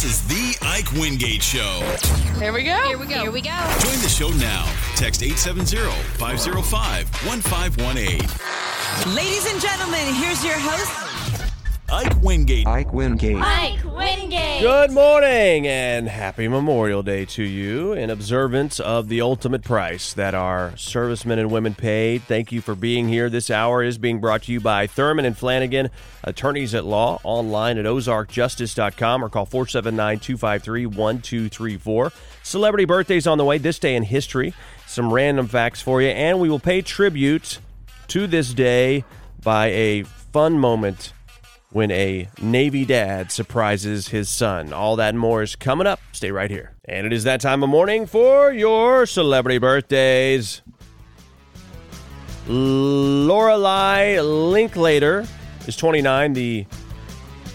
This is the Ike Wingate Show. Here we go. Here we go. Here we go. Join the show now. Text 870-505-1518. Ladies and gentlemen, here's your host. Ike Wingate. Ike Wingate. Ike Wingate. Good morning and happy Memorial Day to you in observance of the ultimate price that our servicemen and women paid. Thank you for being here. This hour is being brought to you by Thurman and Flanagan, attorneys at law, online at ozarkjustice.com or call 479 253 1234. Celebrity birthdays on the way this day in history. Some random facts for you, and we will pay tribute to this day by a fun moment when a Navy dad surprises his son. All that and more is coming up. Stay right here. And it is that time of morning for your celebrity birthdays. Lorelei Linklater is 29, the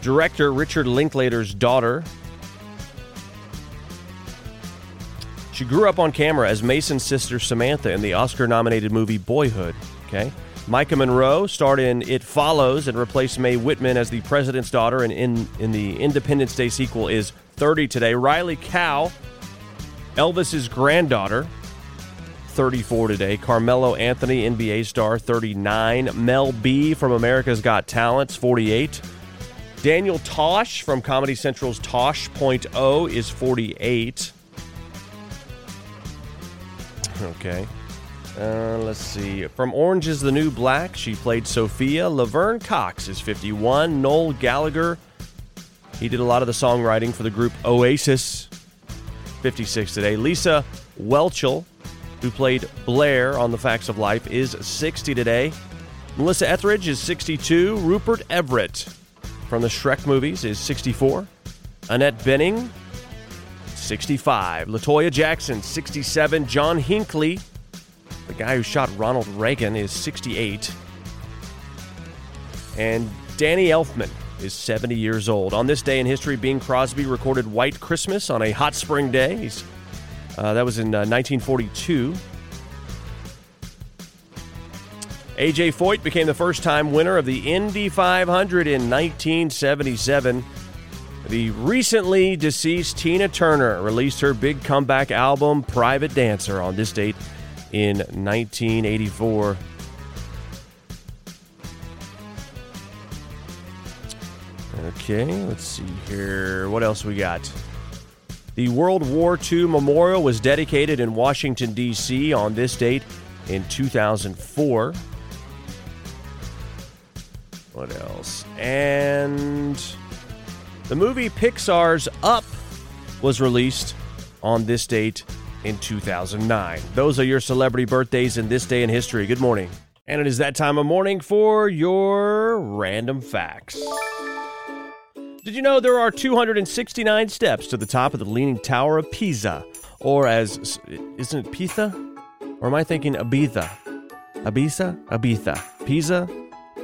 director Richard Linklater's daughter. She grew up on camera as Mason's sister Samantha in the Oscar nominated movie Boyhood. Okay. Maika Monroe starred in It Follows and replaced Mae Whitman as the president's daughter, and in, in the Independence Day sequel is 30 today. Riley Keough, Elvis's granddaughter, 34 today. Carmelo Anthony, NBA star, 39. Mel B from America's Got Talents, 48. Daniel Tosh from Comedy Central's Tosh.0 is 48. Okay. Uh, let's see. From Orange is the New Black, she played Sophia. Laverne Cox is 51. Noel Gallagher, he did a lot of the songwriting for the group Oasis, 56 today. Lisa Whelchel, who played Blair on The Facts of Life, is 60 today. Melissa Etheridge is 62. Rupert Everett from the Shrek movies is 64. Annette Bening, 65. Latoya Jackson, 67. John Hinckley, the guy who shot Ronald Reagan is 68. And Danny Elfman is 70 years old. On this day in history, Bing Crosby recorded White Christmas on a hot spring day. Uh, that was in uh, 1942. AJ Foyt became the first time winner of the Indy 500 in 1977. The recently deceased Tina Turner released her big comeback album, Private Dancer, on this date in 1984. Okay, let's see here. What else we got? The World War II Memorial was dedicated in Washington, D.C. on this date in 2004. What else? And the movie Pixar's Up was released on this date in 2009. Those are your celebrity birthdays in this day in history. Good morning. And it is that time of morning for your random facts. Did you know there are 269 steps to the top of the Leaning Tower of Pisa? Or as, isn't it Pisa? Or am I thinking Ibiza? Ibiza? Ibiza. Pisa?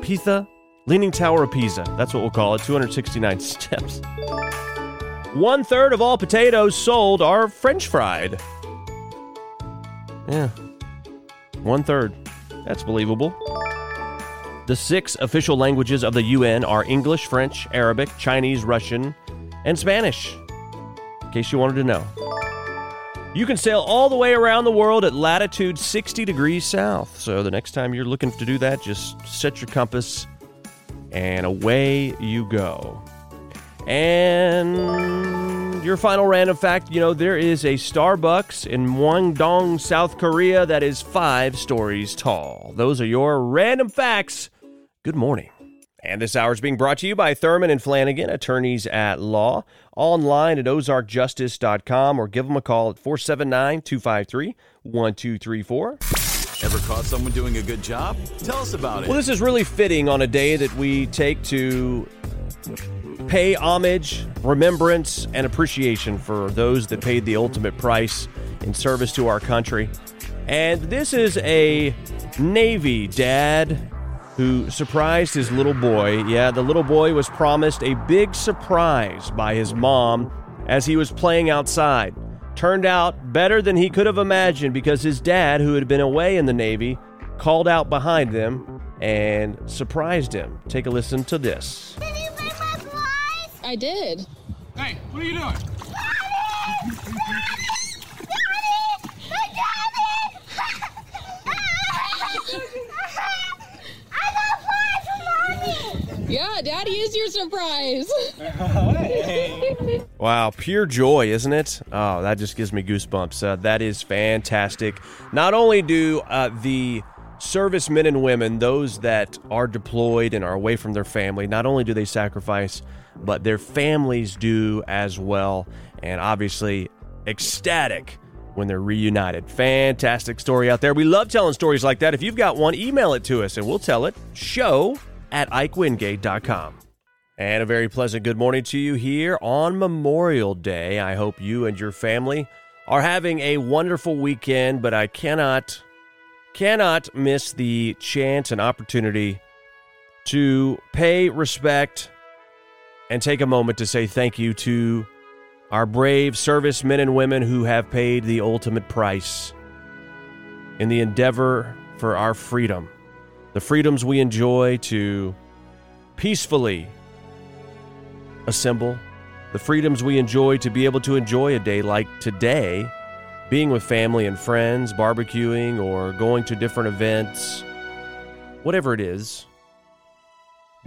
Pisa? Leaning Tower of Pisa. That's what we'll call it. 269 steps. One third of all potatoes sold are French fried. Yeah. One third. That's believable. The six official languages of the UN are English, French, Arabic, Chinese, Russian, and Spanish. In case you wanted to know. You can sail all the way around the world at latitude 60 degrees south. So the next time you're looking to do that, just set your compass and away you go. And your final random fact you know, there is a Starbucks in Myeongdong, South Korea that is five stories tall. Those are your random facts. Good morning. And this hour is being brought to you by Thurman and Flanagan, attorneys at law, online at ozarkjustice.com or give them a call at 479 253 1234. Ever caught someone doing a good job? Tell us about it. Well, this is really fitting on a day that we take to pay homage, remembrance, and appreciation for those that paid the ultimate price in service to our country. And this is a Navy dad who surprised his little boy. Yeah, the little boy was promised a big surprise by his mom as he was playing outside. Turned out better than he could have imagined because his dad, who had been away in the Navy, called out behind them and surprised him. Take a listen to this. I did. Hey, what are you doing? Daddy! Daddy! I don't like mommy. Yeah, Daddy is your surprise. Wow, pure joy, isn't it? Oh, that just gives me goosebumps. Uh, that is fantastic. Not only do uh, the servicemen and women, those that are deployed and are away from their family, not only do they sacrifice, but their families do as well. And obviously, ecstatic when they're reunited. Fantastic story out there. We love telling stories like that. If you've got one, email it to us and we'll tell it. Show at IkeWingate.com. And a very pleasant good morning to you here on Memorial Day. I hope you and your family are having a wonderful weekend, but I cannot cannot miss the chance and opportunity to pay respect and take a moment to say thank you to our brave servicemen and women who have paid the ultimate price in the endeavor for our freedom. The freedoms we enjoy to peacefully assemble, the freedoms we enjoy to be able to enjoy a day like today, being with family and friends, barbecuing, or going to different events, whatever it is.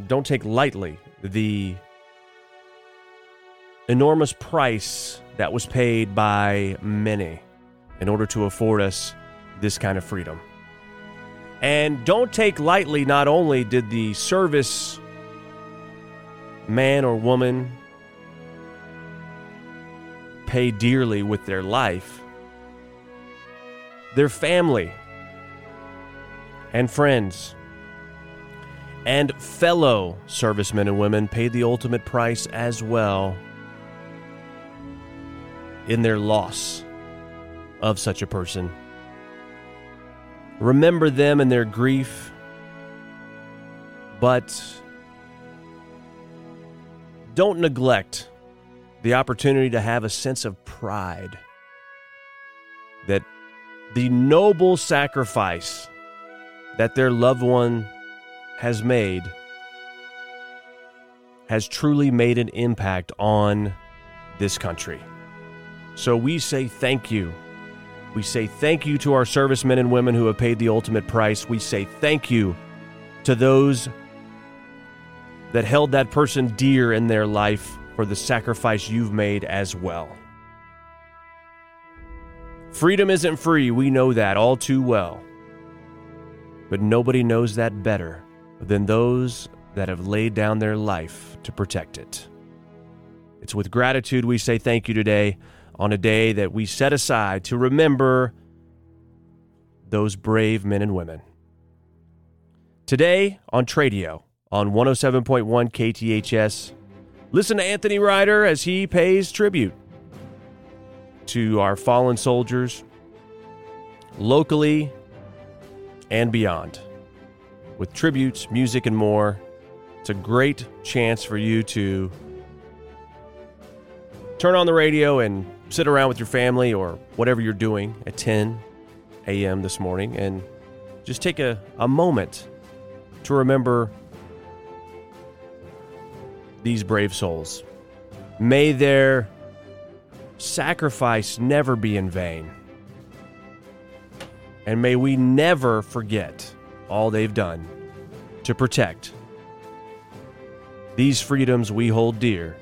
Don't take lightly the enormous price that was paid by many in order to afford us this kind of freedom. And don't take lightly, not only did the service man or woman pay dearly with their life, their family and friends and fellow servicemen and women paid the ultimate price as well in their loss of such a person. Remember them and their grief, but don't neglect the opportunity to have a sense of pride that the noble sacrifice that their loved one has made has truly made an impact on this country. So we say thank you. We say thank you to our servicemen and women who have paid the ultimate price. We say thank you to those that held that person dear in their life for the sacrifice you've made as well. Freedom isn't free, we know that all too well. But nobody knows that better than those that have laid down their life to protect it. It's with gratitude we say thank you today on a day that we set aside to remember those brave men and women. Today on Tradio on 107.1 KTHS, listen to Anthony Ryder as he pays tribute to our fallen soldiers locally and beyond. With tributes, music, and more, it's a great chance for you to turn on the radio and sit around with your family or whatever you're doing at 10 a.m. this morning and just take a, a moment to remember these brave souls. May their sacrifice never be in vain. And may we never forget all they've done to protect these freedoms we hold dear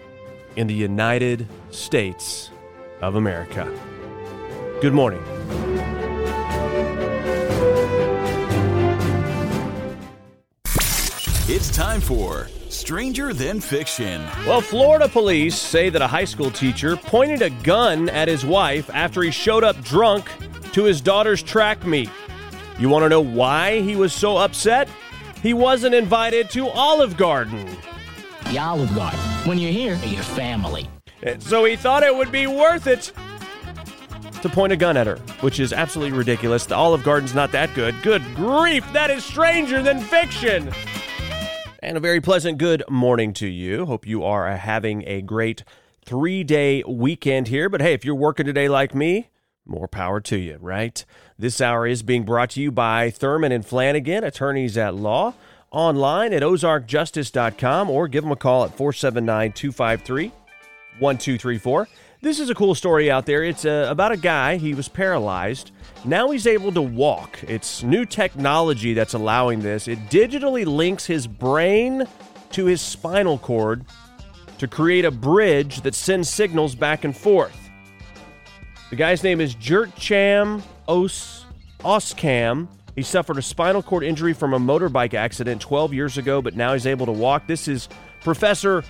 in the United States of America. Good morning. It's time for Stranger Than Fiction. Well, Florida police say that a high school teacher pointed a gun at his wife after he showed up drunk to his daughter's track meet. You want to know why he was so upset? He wasn't invited to Olive Garden. The Olive Garden. When you're here, you're family. So he thought it would be worth it to point a gun at her, which is absolutely ridiculous. The Olive Garden's not that good. Good grief, that is stranger than fiction. And a very pleasant good morning to you. Hope you are having a great three day weekend here. But hey, if you're working today like me, more power to you, right? This hour is being brought to you by Thurman and Flanagan, attorneys at law, online at ozarkjustice.com or give them a call at 479 253 1234. This is a cool story out there. It's uh, about a guy, he was paralyzed. Now he's able to walk. It's new technology that's allowing this. It digitally links his brain to his spinal cord to create a bridge that sends signals back and forth. The guy's name is Gert-Jan Os Oskam. He suffered a spinal cord injury from a motorbike accident 12 years ago, but now he's able to walk. This is Professor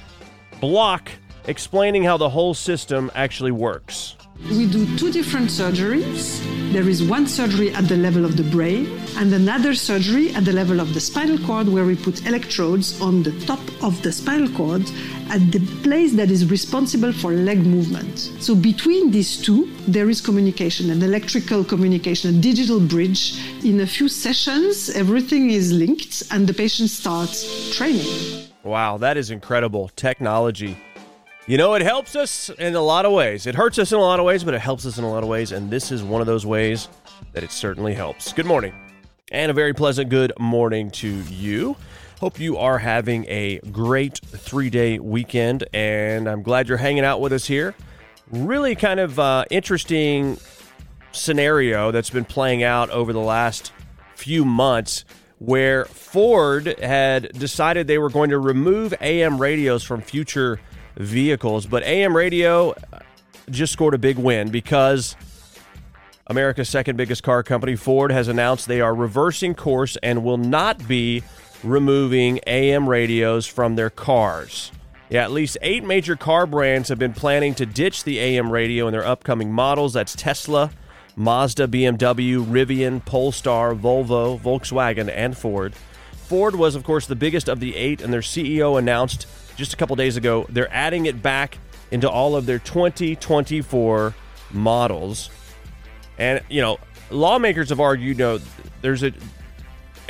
Bloch explaining how the whole system actually works. We do two different surgeries. There is one surgery at the level of the brain and another surgery at the level of the spinal cord where we put electrodes on the top of the spinal cord at the place that is responsible for leg movement. So between these two, there is communication, an electrical communication, a digital bridge. In a few sessions, everything is linked and the patient starts training. Wow, that is incredible technology. You know, it helps us in a lot of ways. It hurts us in a lot of ways, but it helps us in a lot of ways. And this is one of those ways that it certainly helps. Good morning. And a very pleasant good morning to you. Hope you are having a great three day weekend. And I'm glad you're hanging out with us here. Really kind of uh, interesting scenario that's been playing out over the last few months where Ford had decided they were going to remove AM radios from future vehicles. But AM radio uh, just scored a big win because America's second biggest car company, Ford, has announced they are reversing course and will not be removing AM radios from their cars. Yeah, at least eight major car brands have been planning to ditch the AM radio in their upcoming models. That's Tesla, Mazda, BMW, Rivian, Polestar, Volvo, Volkswagen, and Ford. Ford was, of course, the biggest of the eight, and their CEO announced just a couple days ago they're adding it back into all of their 2024 models. And, you know, lawmakers have argued, you know, there's a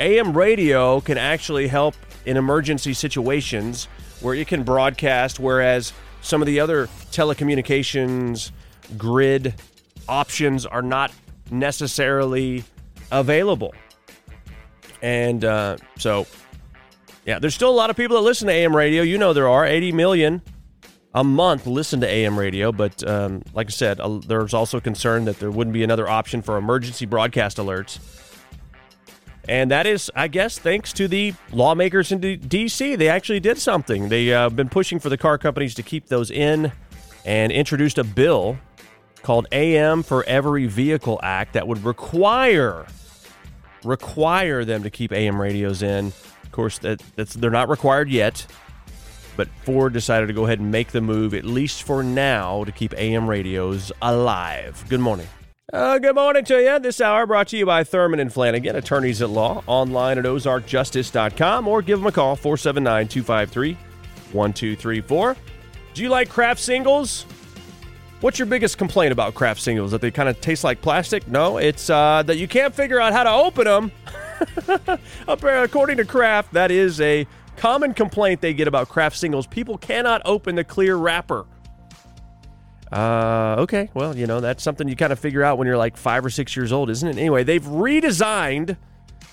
AM radio can actually help in emergency situations where it can broadcast, whereas some of the other telecommunications grid options are not necessarily available. And uh, so, yeah, there's still a lot of people that listen to AM radio. You know, there are 80 million a month listen to AM radio, but um, like I said, uh, there's also concern that there wouldn't be another option for emergency broadcast alerts. And that is, I guess, thanks to the lawmakers in D- D.C. They actually did something. They have uh, been pushing for the car companies to keep those in and introduced a bill called AM for Every Vehicle Act that would require require them to keep AM radios in. Course, that, that's they're not required yet, but Ford decided to go ahead and make the move, at least for now, to keep AM radios alive. Good morning. Uh, good morning to you. This hour brought to you by Thurman and Flanagan, attorneys at law, online at ozarkjustice.com, or give them a call, 479 253 1234. Do you like Kraft singles? What's your biggest complaint about Kraft singles? That they kind of taste like plastic? No, it's uh, that you can't figure out how to open them. According to Kraft, that is a common complaint they get about Kraft singles. People cannot open the clear wrapper. Uh, okay, well, you know, that's something you kind of figure out when you're like five or six years old, isn't it? Anyway, they've redesigned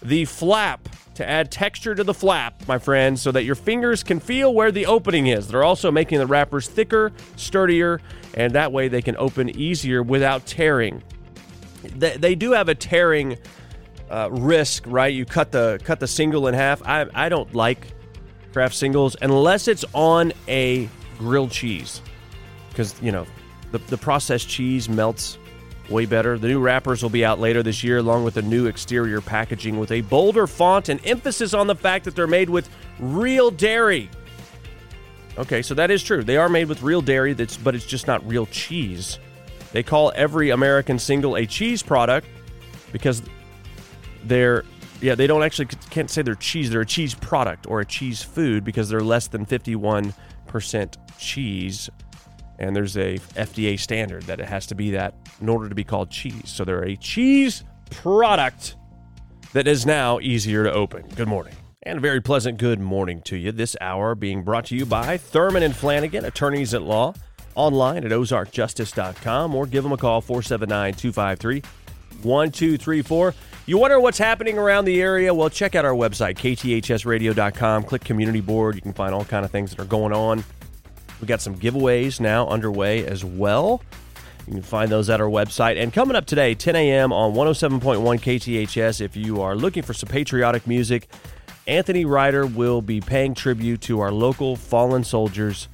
the flap to add texture to the flap, my friends, so that your fingers can feel where the opening is. They're also making the wrappers thicker, sturdier, and that way they can open easier without tearing. They, they do have a tearing uh, risk, right? You cut the cut the single in half. I I don't like Kraft singles unless it's on a grilled cheese. because you know the the processed cheese melts way better. The new wrappers will be out later this year, along with the new exterior packaging with a bolder font and emphasis on the fact that they're made with real dairy. Okay, so that is true. They are made with real dairy, that's, but it's just not real cheese. They call every American single a cheese product because they're yeah they don't actually can't say they're cheese. They're a cheese product or a cheese food because they're less than fifty one percent cheese and there's a FDA standard that it has to be that in order to be called cheese. So they're a cheese product that is now easier to open. Good morning. And a very pleasant good morning to you. This hour being brought to you by Thurman and Flanagan, attorneys at law, online at ozarkjustice.com or give them a call 479 253 1234. You wonder what's happening around the area? Well, check out our website, kthsradio.com. Click community board. You can find all kind of things that are going on. We got some giveaways now underway as well. You can find those at our website. And coming up today, 10 a.m. on 107.1 KTHS, if you are looking for some patriotic music, Anthony Ryder will be paying tribute to our local fallen soldiers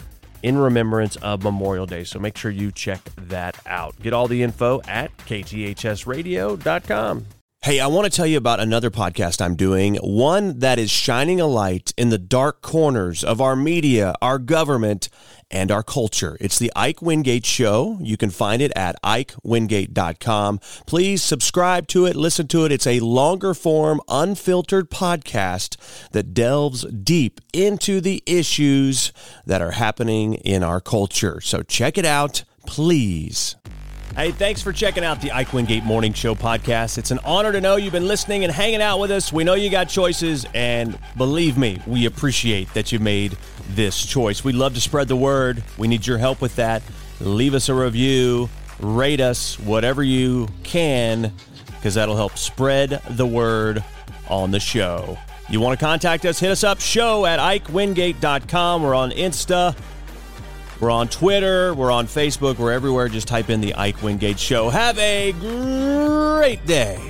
in remembrance of Memorial Day. So make sure you check that out. Get all the info at kthsradio.com. Hey, I want to tell you about another podcast I'm doing, one that is shining a light in the dark corners of our media, our government, and our culture. It's the Ike Wingate Show. You can find it at ikewingate.com. Please subscribe to it, listen to it. It's a longer form, unfiltered podcast that delves deep into the issues that are happening in our culture. So check it out, please. Hey, thanks for checking out the Ike Wingate Morning Show podcast. It's an honor to know you've been listening and hanging out with us. We know you got choices, and believe me, we appreciate that you made this choice. We'd love to spread the word. We need your help with that. Leave us a review, rate us, whatever you can, because that'll help spread the word on the show. You want to contact us? Hit us up, show at ikewingate.com. We're on Insta. We're on Twitter. We're on Facebook. We're everywhere. Just type in the Ike Wingate Show. Have a great day.